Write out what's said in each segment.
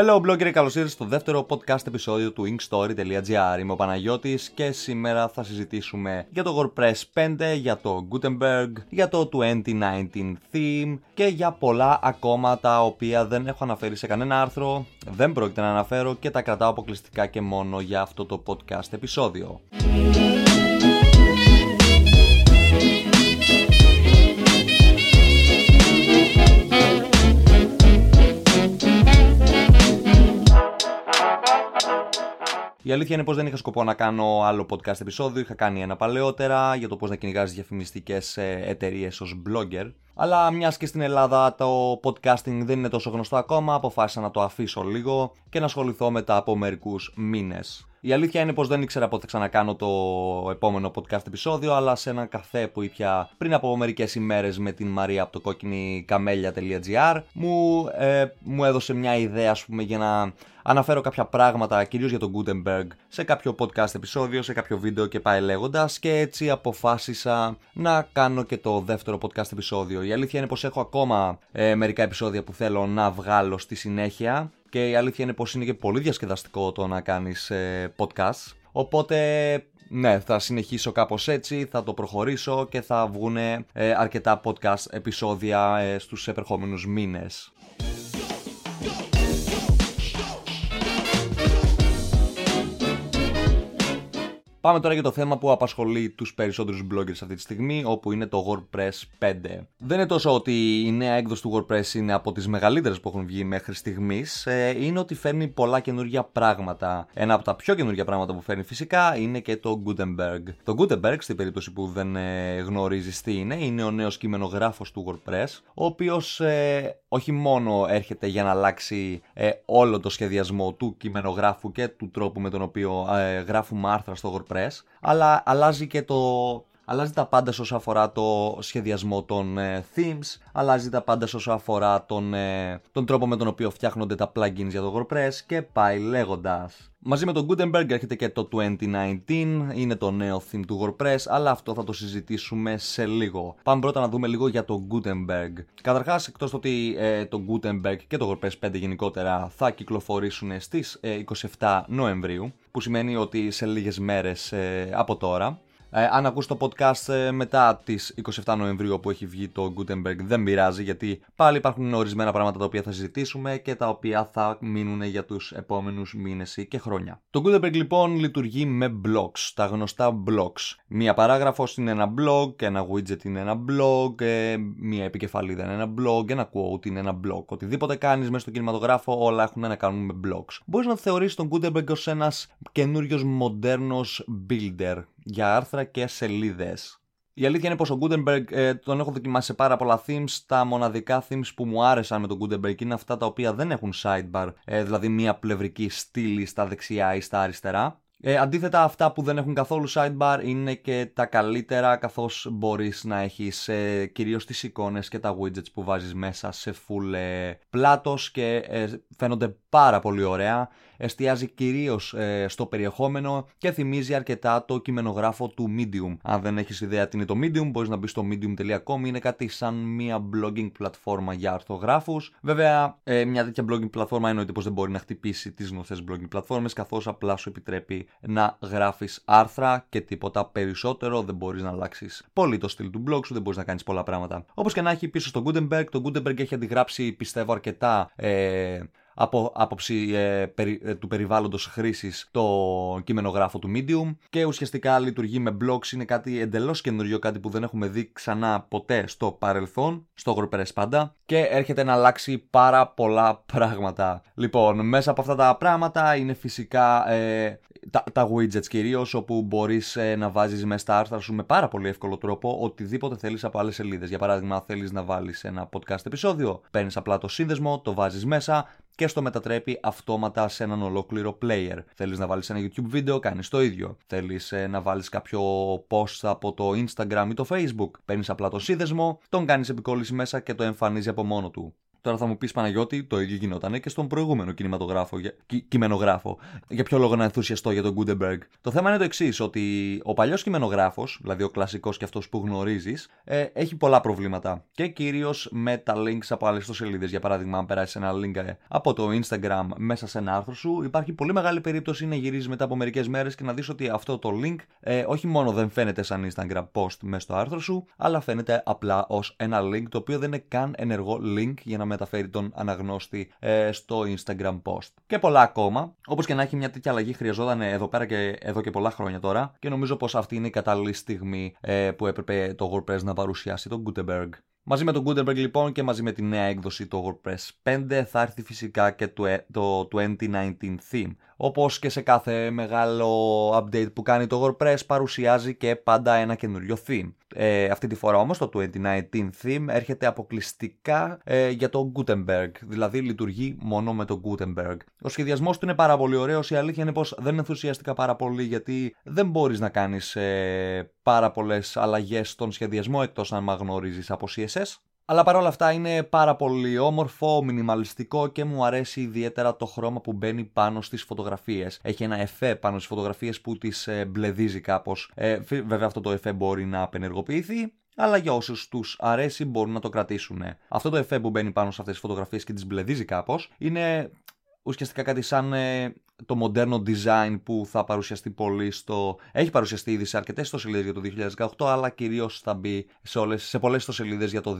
Hello blogger, καλώς ήρθατε στο δεύτερο podcast επεισόδιο του inkstory.gr Είμαι ο Παναγιώτης και σήμερα θα συζητήσουμε για το WordPress 5, για το Gutenberg, για το 2019 theme και για πολλά ακόμα τα οποία δεν έχω αναφέρει σε κανένα άρθρο, δεν πρόκειται να αναφέρω και τα κρατάω αποκλειστικά και μόνο για αυτό το podcast επεισόδιο. Η αλήθεια είναι πως δεν είχα σκοπό να κάνω άλλο podcast επεισόδιο. Είχα κάνει ένα παλαιότερα για το πώς να κυνηγάζει διαφημιστικές ε, εταιρείες ως blogger. Αλλά μιας και στην Ελλάδα το podcasting δεν είναι τόσο γνωστό ακόμα, αποφάσισα να το αφήσω λίγο και να ασχοληθώ μετά από μερικούς μήνες. Η αλήθεια είναι πως δεν ήξερα πότε θα ξανακάνω το επόμενο podcast επεισόδιο, αλλά σε έναν καφέ που ήπια πριν από μερικές ημέρες με την Μαρία από το κόκκινη καμέλια.gr μου, ε, μου έδωσε μια ιδέα, ας πούμε, για να αναφέρω κάποια πράγματα, κυρίως για τον Gutenberg, σε κάποιο podcast επεισόδιο, σε κάποιο βίντεο και πάει λέγοντας. Και έτσι αποφάσισα να κάνω και το δεύτερο podcast επεισόδιο. Η αλήθεια είναι πως έχω ακόμα ε, μερικά επεισόδια που θέλω να βγάλω στη συνέχεια και η αλήθεια είναι πως είναι και πολύ διασκεδαστικό το να κάνεις ε, podcast. Οπότε ναι, θα συνεχίσω κάπως έτσι, θα το προχωρήσω και θα βγουν ε, αρκετά podcast επεισόδια ε, στους επερχόμενους μήνες. Πάμε τώρα για το θέμα που απασχολεί τους περισσότερους bloggers αυτή τη στιγμή, όπου είναι το WordPress 5. Δεν είναι τόσο ότι η νέα έκδοση του WordPress είναι από τις μεγαλύτερες που έχουν βγει μέχρι στιγμής, ε, είναι ότι φέρνει πολλά καινούργια πράγματα. Ένα από τα πιο καινούργια πράγματα που φέρνει φυσικά είναι και το Gutenberg. Το Gutenberg, στην περίπτωση που δεν ε, γνωρίζεις τι είναι, είναι ο νέος κειμενογράφος του WordPress, ο οποίος ε, όχι μόνο έρχεται για να αλλάξει όλο το σχεδιασμό του κειμενογράφου και του τρόπου με τον οποίο γράφουμε άρθρα στο WordPress αλλά αλλάζει και το... Αλλάζει τα πάντα όσο αφορά το σχεδιασμό των ε, themes, αλλάζει τα πάντα όσο αφορά τον, ε, τον τρόπο με τον οποίο φτιάχνονται τα plugins για το WordPress και πάει λέγοντας. Μαζί με τον Gutenberg έρχεται και το 2019, είναι το νέο theme του WordPress, αλλά αυτό θα το συζητήσουμε σε λίγο. Πάμε πρώτα να δούμε λίγο για το Gutenberg. Καταρχάς, εκτός το ότι ε, το Gutenberg και το WordPress 5 γενικότερα θα κυκλοφορήσουν στις 27 Νοεμβρίου, που σημαίνει ότι σε λίγες μέρες ε, από τώρα. Ε, αν ακούς το podcast ε, μετά τις 27 Νοεμβρίου που έχει βγει το Gutenberg δεν πειράζει γιατί πάλι υπάρχουν ορισμένα πράγματα τα οποία θα συζητήσουμε και τα οποία θα μείνουν για τους επόμενους μήνες και χρόνια. Το Gutenberg λοιπόν λειτουργεί με blocks, τα γνωστά blocks. Μία παράγραφος είναι ένα blog, ένα widget είναι ένα blog, ε, μία επικεφαλίδα είναι ένα blog, ένα quote είναι ένα blog. Οτιδήποτε κάνεις μέσα στο κινηματογράφο όλα έχουν να κάνουν με blocks. Μπορείς να θεωρήσεις τον Gutenberg ως ένας καινούριος μοντέρνος builder για άρθρα και σελίδες. Η αλήθεια είναι πως ο Gutenberg ε, τον έχω δοκιμάσει σε πάρα πολλά themes. Τα μοναδικά themes που μου άρεσαν με τον Gutenberg είναι αυτά τα οποία δεν έχουν sidebar, ε, δηλαδή μία πλευρική στήλη στα δεξιά ή στα αριστερά. Ε, αντίθετα αυτά που δεν έχουν καθόλου sidebar είναι και τα καλύτερα καθώς μπορείς να έχεις ε, κυρίως τις εικόνες και τα widgets που βάζεις μέσα σε full ε, πλάτος και ε, φαίνονται πάρα πολύ ωραία εστιάζει κυρίως ε, στο περιεχόμενο και θυμίζει αρκετά το κειμενογράφο του Medium. Αν δεν έχεις ιδέα τι είναι το Medium, μπορείς να μπεις στο medium.com. Είναι κάτι σαν μια blogging πλατφόρμα για αρθογράφου. Βέβαια, ε, μια τέτοια blogging πλατφόρμα εννοείται πως δεν μπορεί να χτυπήσει τις γνωστές blogging πλατφόρμες, καθώς απλά σου επιτρέπει να γράφεις άρθρα και τίποτα περισσότερο. Δεν μπορείς να αλλάξεις πολύ το στυλ του blog σου, δεν μπορείς να κάνεις πολλά πράγματα. Όπως και να έχει πίσω στο Gutenberg, το Gutenberg έχει αντιγράψει πιστεύω αρκετά ε, από άποψη ε, ε, του περιβάλλοντος χρήσης το κειμενογράφο του Medium και ουσιαστικά λειτουργεί με blogs, είναι κάτι εντελώς καινούριο, κάτι που δεν έχουμε δει ξανά ποτέ στο παρελθόν, στο WordPress πάντα και έρχεται να αλλάξει πάρα πολλά πράγματα. Λοιπόν, μέσα από αυτά τα πράγματα είναι φυσικά ε, τα, τα widgets κυρίως, όπου μπορείς ε, να βάζεις μέσα στα άρθρα σου με πάρα πολύ εύκολο τρόπο οτιδήποτε θέλεις από άλλες σελίδες. Για παράδειγμα, θέλεις να βάλεις ένα podcast επεισόδιο, παίρνεις απλά το σύνδεσμο, το βάζεις μέσα και στο μετατρέπει αυτόματα σε έναν ολόκληρο player. Θέλεις να βάλεις ένα YouTube βίντεο, κάνεις το ίδιο. Θέλεις ε, να βάλεις κάποιο post από το Instagram ή το Facebook, παίρνεις απλά το σύνδεσμο, τον κάνεις επικόλληση μέσα και το εμφανίζει από μόνο του. Τώρα θα μου πεις Παναγιώτη, το ίδιο γινόταν και στον προηγούμενο κινηματογράφο, για, κι, κειμενογράφο. Για ποιο λόγο να ενθουσιαστώ για τον Gutenberg; Το θέμα είναι το εξής, ότι ο παλιός κειμενογράφος, δηλαδή ο κλασικός και αυτός που γνωρίζεις, ε, έχει πολλά προβλήματα. Και κυρίως με τα links από άλλες ιστοσελίδες. Για παράδειγμα, αν περάσεις ένα link ε, από το Instagram μέσα σε ένα άρθρο σου, υπάρχει πολύ μεγάλη περίπτωση να γυρίζεις μετά από μερικές μέρες και να δεις ότι αυτό το link ε, όχι μόνο δεν φαίνεται σαν Instagram post μέσα στο άρθρο σου, αλλά φαίνεται απλά ως ένα link το οποίο δεν είναι καν ενεργό link για να μεταφέρει τον αναγνώστη ε, στο Instagram post. Και πολλά ακόμα. Όπως και να έχει μια τέτοια αλλαγή χρειαζόταν εδώ πέρα και εδώ και πολλά χρόνια τώρα και νομίζω πως αυτή είναι η κατάλληλη στιγμή ε, που έπρεπε το WordPress να παρουσιάσει τον Gutenberg. Μαζί με τον Gutenberg λοιπόν και μαζί με τη νέα έκδοση το WordPress 5 θα έρθει φυσικά και το, ε, το 2019 theme. Όπως και σε κάθε μεγάλο update που κάνει το WordPress παρουσιάζει και πάντα ένα καινούριο theme. Ε, αυτή τη φορά όμως το 2019 theme έρχεται αποκλειστικά ε, για το Gutenberg, δηλαδή λειτουργεί μόνο με το Gutenberg. Ο σχεδιασμός του είναι πάρα πολύ ωραίος, η αλήθεια είναι πως δεν ενθουσιαστικά πάρα πολύ γιατί δεν μπορείς να κάνεις ε, πάρα πολλές αλλαγές στον σχεδιασμό εκτός αν γνωρίζει από CSS. Αλλά παρόλα αυτά είναι πάρα πολύ όμορφο, μινιμαλιστικό και μου αρέσει ιδιαίτερα το χρώμα που μπαίνει πάνω στις φωτογραφίες. Έχει ένα εφέ πάνω στις φωτογραφίες που τις ε, μπλεδίζει κάπως. Ε, βέβαια αυτό το εφέ μπορεί να απενεργοποιηθεί, αλλά για όσους τους αρέσει μπορούν να το κρατήσουν. Αυτό το εφέ που μπαίνει πάνω σε αυτές τις φωτογραφίες και τις μπλεδίζει κάπως είναι ουσιαστικά κάτι σαν ε, το μοντέρνο design που θα παρουσιαστεί πολύ στο... Έχει παρουσιαστεί ήδη σε αρκετές ιστοσελίδες για το 2018, αλλά κυρίως θα μπει σε, όλες, σε πολλές ιστοσελίδες για το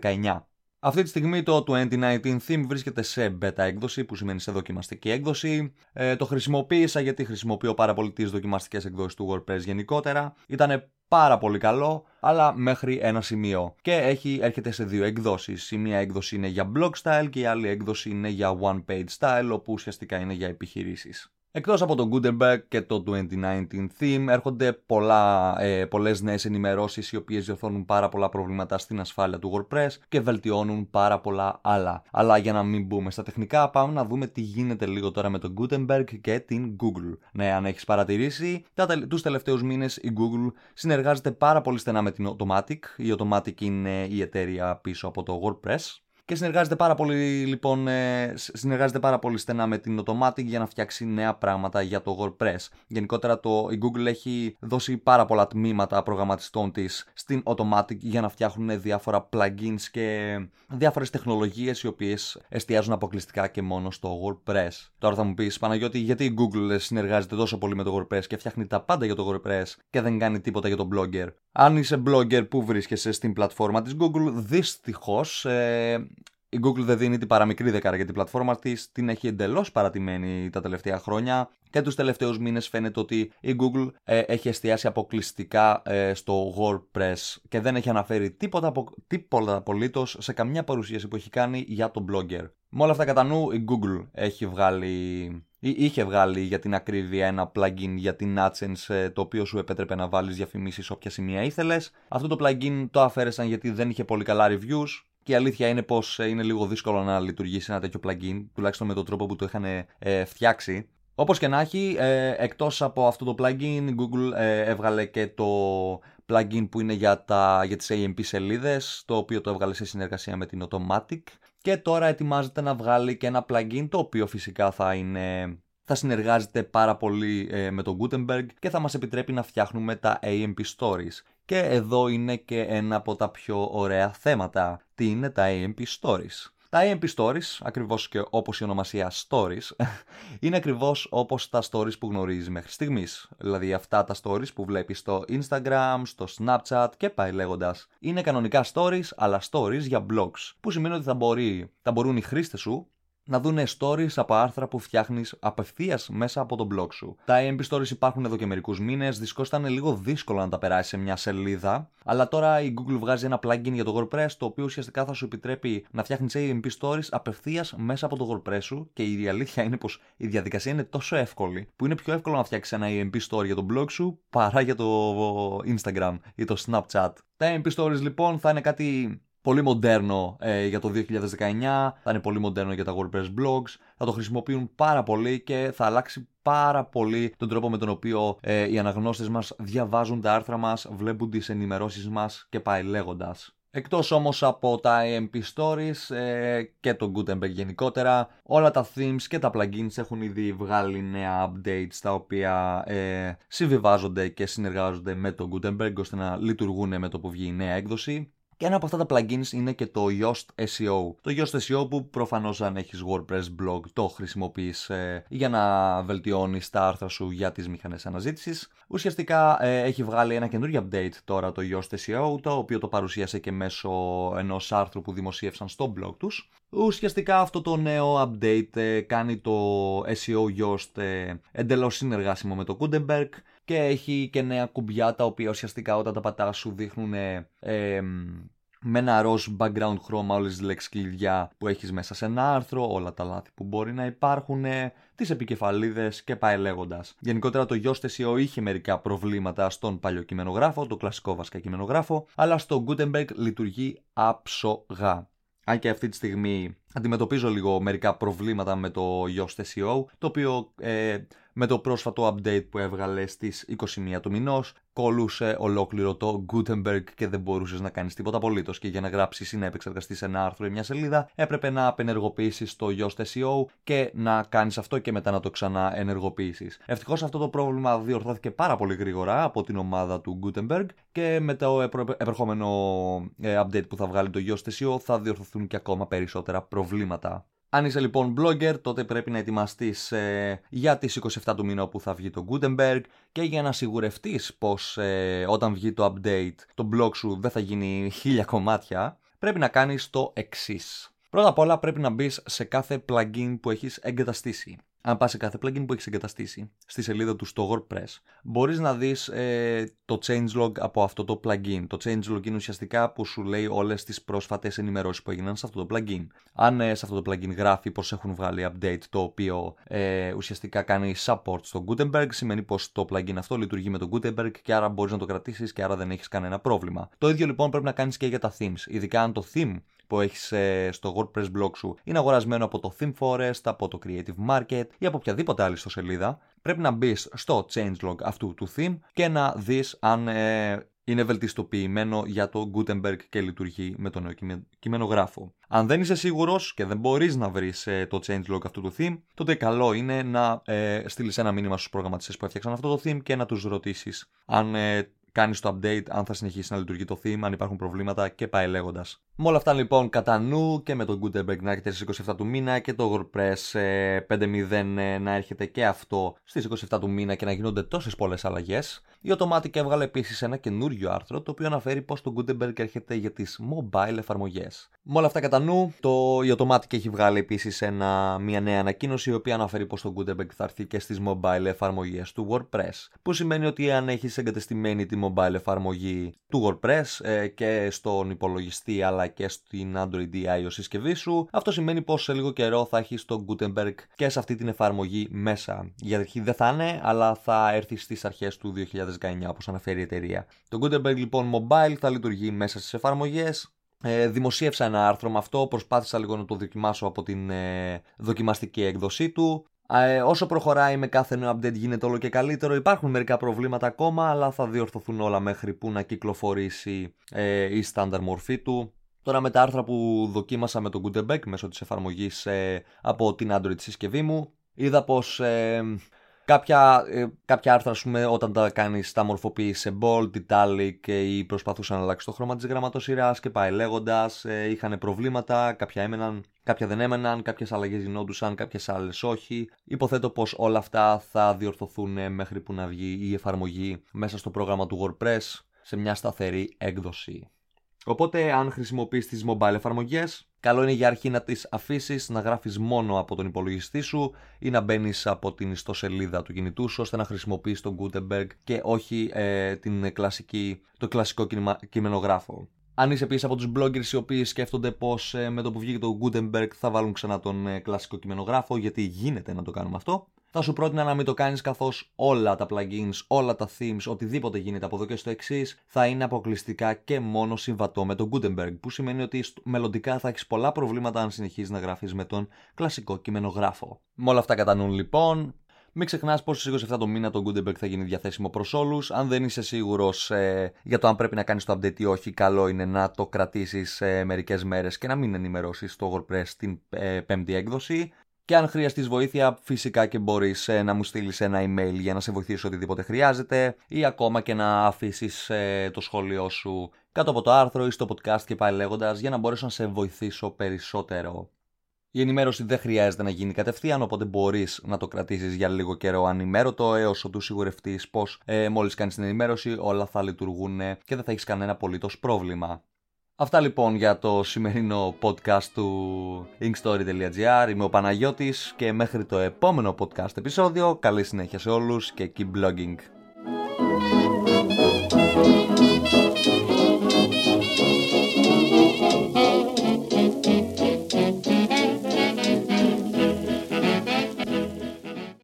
2019. Αυτή τη στιγμή το 2019 theme βρίσκεται σε beta έκδοση, που σημαίνει σε δοκιμαστική έκδοση. Ε, το χρησιμοποίησα γιατί χρησιμοποιώ πάρα πολύ τις δοκιμαστικές εκδόσεις του WordPress γενικότερα. Ήταν πάρα πολύ καλό, αλλά μέχρι ένα σημείο. Και έχει, έρχεται σε δύο εκδόσεις. Η μία έκδοση είναι για blog style και η άλλη έκδοση είναι για one page style, όπου ουσιαστικά είναι για επιχειρήσεις. Εκτός από το Gutenberg και το 2019 theme έρχονται πολλά, ε, πολλές νέες ενημερώσεις οι οποίες διορθώνουν πάρα πολλά προβλήματα στην ασφάλεια του WordPress και βελτιώνουν πάρα πολλά άλλα. Αλλά για να μην μπούμε στα τεχνικά πάμε να δούμε τι γίνεται λίγο τώρα με το Gutenberg και την Google. Ναι, αν έχεις παρατηρήσει, τα, τους τελευταίους μήνες η Google συνεργάζεται πάρα πολύ στενά με την Automatic. Η Automatic είναι η εταιρεία πίσω από το WordPress και συνεργάζεται πάρα πολύ, λοιπόν, ε, συνεργάζεται πάρα πολύ στενά με την Automatic για να φτιάξει νέα πράγματα για το WordPress. Γενικότερα το, η Google έχει δώσει πάρα πολλά τμήματα προγραμματιστών της στην Automatic για να φτιάχνουν διάφορα plugins και διάφορες τεχνολογίες οι οποίες εστιάζουν αποκλειστικά και μόνο στο WordPress. Τώρα θα μου πεις Παναγιώτη γιατί η Google συνεργάζεται τόσο πολύ με το WordPress και φτιάχνει τα πάντα για το WordPress και δεν κάνει τίποτα για το blogger; Αν είσαι blogger που βρίσκεσαι στην πλατφόρμα της Google, δυστυχώς ε, η Google δεν δίνει την παραμικρή δεκάρα για την πλατφόρμα της, την έχει εντελώς παρατημένη τα τελευταία χρόνια και τους τελευταίους μήνες φαίνεται ότι η Google ε, έχει εστιάσει αποκλειστικά ε, στο WordPress και δεν έχει αναφέρει τίποτα, τίποτα απολύτως σε καμιά παρουσίαση που έχει κάνει για τον blogger. Με όλα αυτά κατά νου, η Google έχει βγάλει είχε βγάλει για την ακρίβεια ένα plugin για την AdSense ε, το οποίο σου επέτρεπε να βάλεις διαφημίσεις όποια σημεία ήθελες. Αυτό το plugin το αφαίρεσαν γιατί δεν είχε πολύ καλά reviews και η αλήθεια είναι πως ε, είναι λίγο δύσκολο να λειτουργήσει ένα τέτοιο plugin, τουλάχιστον με τον τρόπο που το είχαν ε, φτιάξει. Όπως και να έχει, ε, εκτός από αυτό το plugin, η Google ε, έβγαλε και το plugin που είναι για, τα, για τις AMP σελίδες, το οποίο το έβγαλε σε συνεργασία με την Automatic. Και τώρα ετοιμάζεται να βγάλει και ένα plugin, το οποίο φυσικά θα είναι θα συνεργάζεται πάρα πολύ με τον Gutenberg και θα μας επιτρέπει να φτιάχνουμε τα AMP Stories. Και εδώ είναι και ένα από τα πιο ωραία θέματα. Τι είναι τα AMP Stories; Τα AMP Stories, ακριβώς και όπως η ονομασία Stories, είναι ακριβώς όπως τα stories που γνωρίζεις μέχρι στιγμής. Δηλαδή αυτά τα stories που βλέπεις στο Instagram, στο Snapchat και πάει λέγοντας. Είναι κανονικά stories, αλλά stories για blogs. Που σημαίνει ότι θα, μπορεί, θα μπορούν οι χρήστες σου να δουν stories από άρθρα που φτιάχνεις απευθείας μέσα από τον blog σου. Τα AMP stories υπάρχουν εδώ και μερικούς μήνες. Δυστυχώς ήταν λίγο δύσκολο να τα περάσει σε μια σελίδα. Αλλά τώρα η Google βγάζει ένα plugin για το WordPress το οποίο ουσιαστικά θα σου επιτρέπει να φτιάχνεις AMP stories απευθείας μέσα από το WordPress σου. Και η αλήθεια είναι πως η διαδικασία είναι τόσο εύκολη που είναι πιο εύκολο να φτιάξεις ένα AMP story για το blog σου παρά για το Instagram ή το Snapchat. Τα AMP stories λοιπόν θα είναι κάτι πολύ μοντέρνο ε, για το 2019, θα είναι πολύ μοντέρνο για τα WordPress blogs, θα το χρησιμοποιούν πάρα πολύ και θα αλλάξει πάρα πολύ τον τρόπο με τον οποίο ε, οι αναγνώστες μας διαβάζουν τα άρθρα μας, βλέπουν τις ενημερώσεις μας και πάει λέγοντας. Εκτός όμως από τα AMP Stories ε, και το Gutenberg γενικότερα, όλα τα themes και τα plugins έχουν ήδη βγάλει νέα updates τα οποία ε, συμβιβάζονται και συνεργάζονται με το Gutenberg ώστε να λειτουργούν με το που βγει η νέα έκδοση. Και ένα από αυτά τα plugins είναι και το Yoast SEO. Το Yoast SEO που προφανώς αν έχεις WordPress blog το χρησιμοποιείς ε, για να βελτιώνεις τα άρθρα σου για τις μηχανές αναζήτησης. Ουσιαστικά ε, έχει βγάλει ένα καινούργιο update τώρα το Yoast SEO, το οποίο το παρουσίασε και μέσω ενός άρθρου που δημοσίευσαν στο blog τους. Ουσιαστικά αυτό το νέο update ε, κάνει το SEO Yoast ε, εντελώς συνεργάσιμο με το Gutenberg και έχει και νέα κουμπιά τα οποία ουσιαστικά όταν τα πατάς σου δείχνουν με ένα ροζ background χρώμα όλες τις λέξεις κλειδιά που έχεις μέσα σε ένα άρθρο, όλα τα λάθη που μπορεί να υπάρχουν, τις επικεφαλίδες και πάει λέγοντας. Γενικότερα το Yoast SEO είχε μερικά προβλήματα στον παλιό κειμενογράφο, το κλασικό βασικά κειμενογράφο, αλλά στο Gutenberg λειτουργεί άψογα. Αν και αυτή τη στιγμή αντιμετωπίζω λίγο μερικά προβλήματα με το Yoast SEO, το οποίο ε, με το πρόσφατο update που έβγαλε στις 21 του μηνός κολούσε ολόκληρο το Gutenberg και δεν μπορούσες να κάνεις τίποτα απολύτως και για να γράψεις ή να επεξεργαστείς ένα άρθρο ή μια σελίδα έπρεπε να απενεργοποιήσεις το Yoast SEO και να κάνεις αυτό και μετά να το ξανά ενεργοποιήσεις. Ευτυχώς αυτό το πρόβλημα διορθώθηκε πάρα πολύ γρήγορα από την ομάδα του Gutenberg και με το επερχόμενο ε, update που θα βγάλει το Yoast SEO θα διορθωθούν και ακόμα περισσότερα προβλήματα. Αν είσαι λοιπόν blogger, τότε πρέπει να ετοιμαστείς ε, για τις 27 του μήνα που θα βγει το Gutenberg και για να σιγουρευτείς πως ε, όταν βγει το update το blog σου δεν θα γίνει χίλια κομμάτια, πρέπει να κάνεις το εξής. Πρώτα απ' όλα πρέπει να μπεις σε κάθε plugin που έχεις εγκαταστήσει αν πας σε κάθε plugin που έχεις εγκαταστήσει στη σελίδα του στο WordPress, μπορείς να δεις ε, το changelog από αυτό το plugin. Το changelog είναι ουσιαστικά που σου λέει όλες τις πρόσφατες ενημερώσεις που έγιναν σε αυτό το plugin. Αν ε, σε αυτό το plugin γράφει πως έχουν βγάλει update το οποίο ε, ουσιαστικά κάνει support στο Gutenberg, σημαίνει πως το plugin αυτό λειτουργεί με το Gutenberg και άρα μπορείς να το κρατήσεις και άρα δεν έχεις κανένα πρόβλημα. Το ίδιο λοιπόν πρέπει να κάνεις και για τα themes. Ειδικά αν το theme που έχεις ε, στο WordPress blog σου είναι αγορασμένο από το Theme Forest, από το Creative Market ή από οποιαδήποτε άλλη σελίδα, πρέπει να μπεις στο changelog αυτού του theme και να δεις αν ε, είναι βελτιστοποιημένο για το Gutenberg και λειτουργεί με τον νέο κειμενογράφο. Αν δεν είσαι σίγουρος και δεν μπορείς να βρεις ε, το changelog αυτού του theme, τότε καλό είναι να ε, στείλεις ένα μήνυμα στους προγραμματιστές που έφτιαξαν αυτό το theme και να τους ρωτήσεις αν ε, κάνεις το update, αν θα συνεχίσει να λειτουργεί το theme, αν υπάρχουν προβλήματα και πάει λέγοντας. Με όλα αυτά λοιπόν κατά νου και με το Gutenberg να έρχεται στις 27 του μήνα και το WordPress 5.0 ε, ε, να έρχεται και αυτό στις 27 του μήνα και να γίνονται τόσες πολλές αλλαγές, η Automatic έβγαλε επίσης ένα καινούριο άρθρο το οποίο αναφέρει πως το Gutenberg έρχεται για τις mobile εφαρμογές. Με όλα αυτά κατά νου, το, η Automatic έχει βγάλει επίσης ένα, μια νέα ανακοίνωση η οποία αναφέρει πως το Gutenberg θα έρθει και στις mobile εφαρμογές του WordPress. Που σημαίνει ότι αν έχεις εγκατεστημένη τη mobile εφαρμογή του WordPress ε, και στον υπολογιστή αλλά και στην Android ή iOS συσκευή σου, αυτό σημαίνει πως σε λίγο καιρό θα έχεις το Gutenberg και σε αυτή την εφαρμογή μέσα. Για αρχή δεν θα είναι, αλλά θα έρθει στις αρχές του 2019 όπως αναφέρει η εταιρεία. Το Gutenberg λοιπόν mobile θα λειτουργεί μέσα στις εφαρμογές, ε, δημοσίευσα ένα άρθρο με αυτό, προσπάθησα λίγο να το δοκιμάσω από την ε, δοκιμαστική έκδοσή του. Ε, όσο προχωράει με κάθε νέο update γίνεται όλο και καλύτερο. Υπάρχουν μερικά προβλήματα ακόμα, αλλά θα διορθωθούν όλα μέχρι που να κυκλοφορήσει ε, η στάνταρ μορφή του. Τώρα με τα άρθρα που δοκίμασα με το Gutenberg μέσω της εφαρμογής ε, από την Android συσκευή μου, είδα πως ε, κάποια, ε, κάποια άρθρα, πούμε, όταν τα κάνεις τα μορφοποιείς σε bold, italic ή προσπαθούσαν να αλλάξεις το χρώμα της γραμματοσυράς και πάει λέγοντας, ε, είχαν προβλήματα, κάποια έμεναν, κάποια δεν έμεναν, κάποιες αλλαγές γινόντουσαν, κάποιες άλλες όχι. Υποθέτω πως όλα αυτά θα διορθωθούν μέχρι που να βγει η εφαρμογή μέσα στο πρόγραμμα του WordPress σε μια σταθερή έκδοση. Οπότε, αν χρησιμοποιείς τις mobile εφαρμογές, καλό είναι για αρχή να τις αφήσεις να γράφεις μόνο από τον υπολογιστή σου ή να μπαίνεις από την ιστοσελίδα του κινητού σου ώστε να χρησιμοποιείς τον Gutenberg και όχι ε, την κλασική, το κλασικό κειμενογράφο. Αν είσαι επίσης από τους bloggers οι οποίοι σκέφτονται πως ε, με το που βγήκε το Gutenberg θα βάλουν ξανά τον ε, κλασικό κειμενογράφο, γιατί γίνεται να το κάνουμε αυτό, θα σου πρότεινα να μην το κάνεις καθώς όλα τα plugins, όλα τα themes, οτιδήποτε γίνεται από εδώ και στο εξής θα είναι αποκλειστικά και μόνο συμβατό με τον Gutenberg. Που σημαίνει ότι μελλοντικά θα έχεις πολλά προβλήματα αν συνεχίζεις να γράφεις με τον κλασικό κειμενογράφο. Με όλα αυτά κατά νου λοιπόν, Μην ξεχνάς πως στις 27 το μήνα το Gutenberg θα γίνει διαθέσιμο προς όλους. Αν δεν είσαι σίγουρος ε, για το αν πρέπει να κάνεις το update ή όχι, καλό είναι να το κρατήσεις ε, μερικές μέρες και να μην ενημερώσεις το WordPress την ε, πέμπτη έκδοση. Και αν χρειαστείς βοήθεια, φυσικά και μπορείς ε, να μου στείλεις ένα email για να σε βοηθήσω οτιδήποτε χρειάζεται ή ακόμα και να αφήσεις ε, το σχόλιο σου κάτω από το άρθρο ή στο podcast και πάλι λέγοντας για να μπορέσω να σε βοηθήσω περισσότερο. Η ενημέρωση δεν χρειάζεται να γίνει κατευθείαν, οπότε μπορείς να το κρατήσεις για λίγο καιρό ανημέρωτο έως οτού σιγουρευτείς πως ε, μόλις κάνεις την ενημέρωση όλα θα λειτουργούν και δεν θα έχεις κανένα απολύτως πρόβλημα. Αυτά λοιπόν για το σημερινό podcast του inkstory.gr. Είμαι ο Παναγιώτης και μέχρι το επόμενο podcast επεισόδιο καλή συνέχεια σε όλους και keep blogging.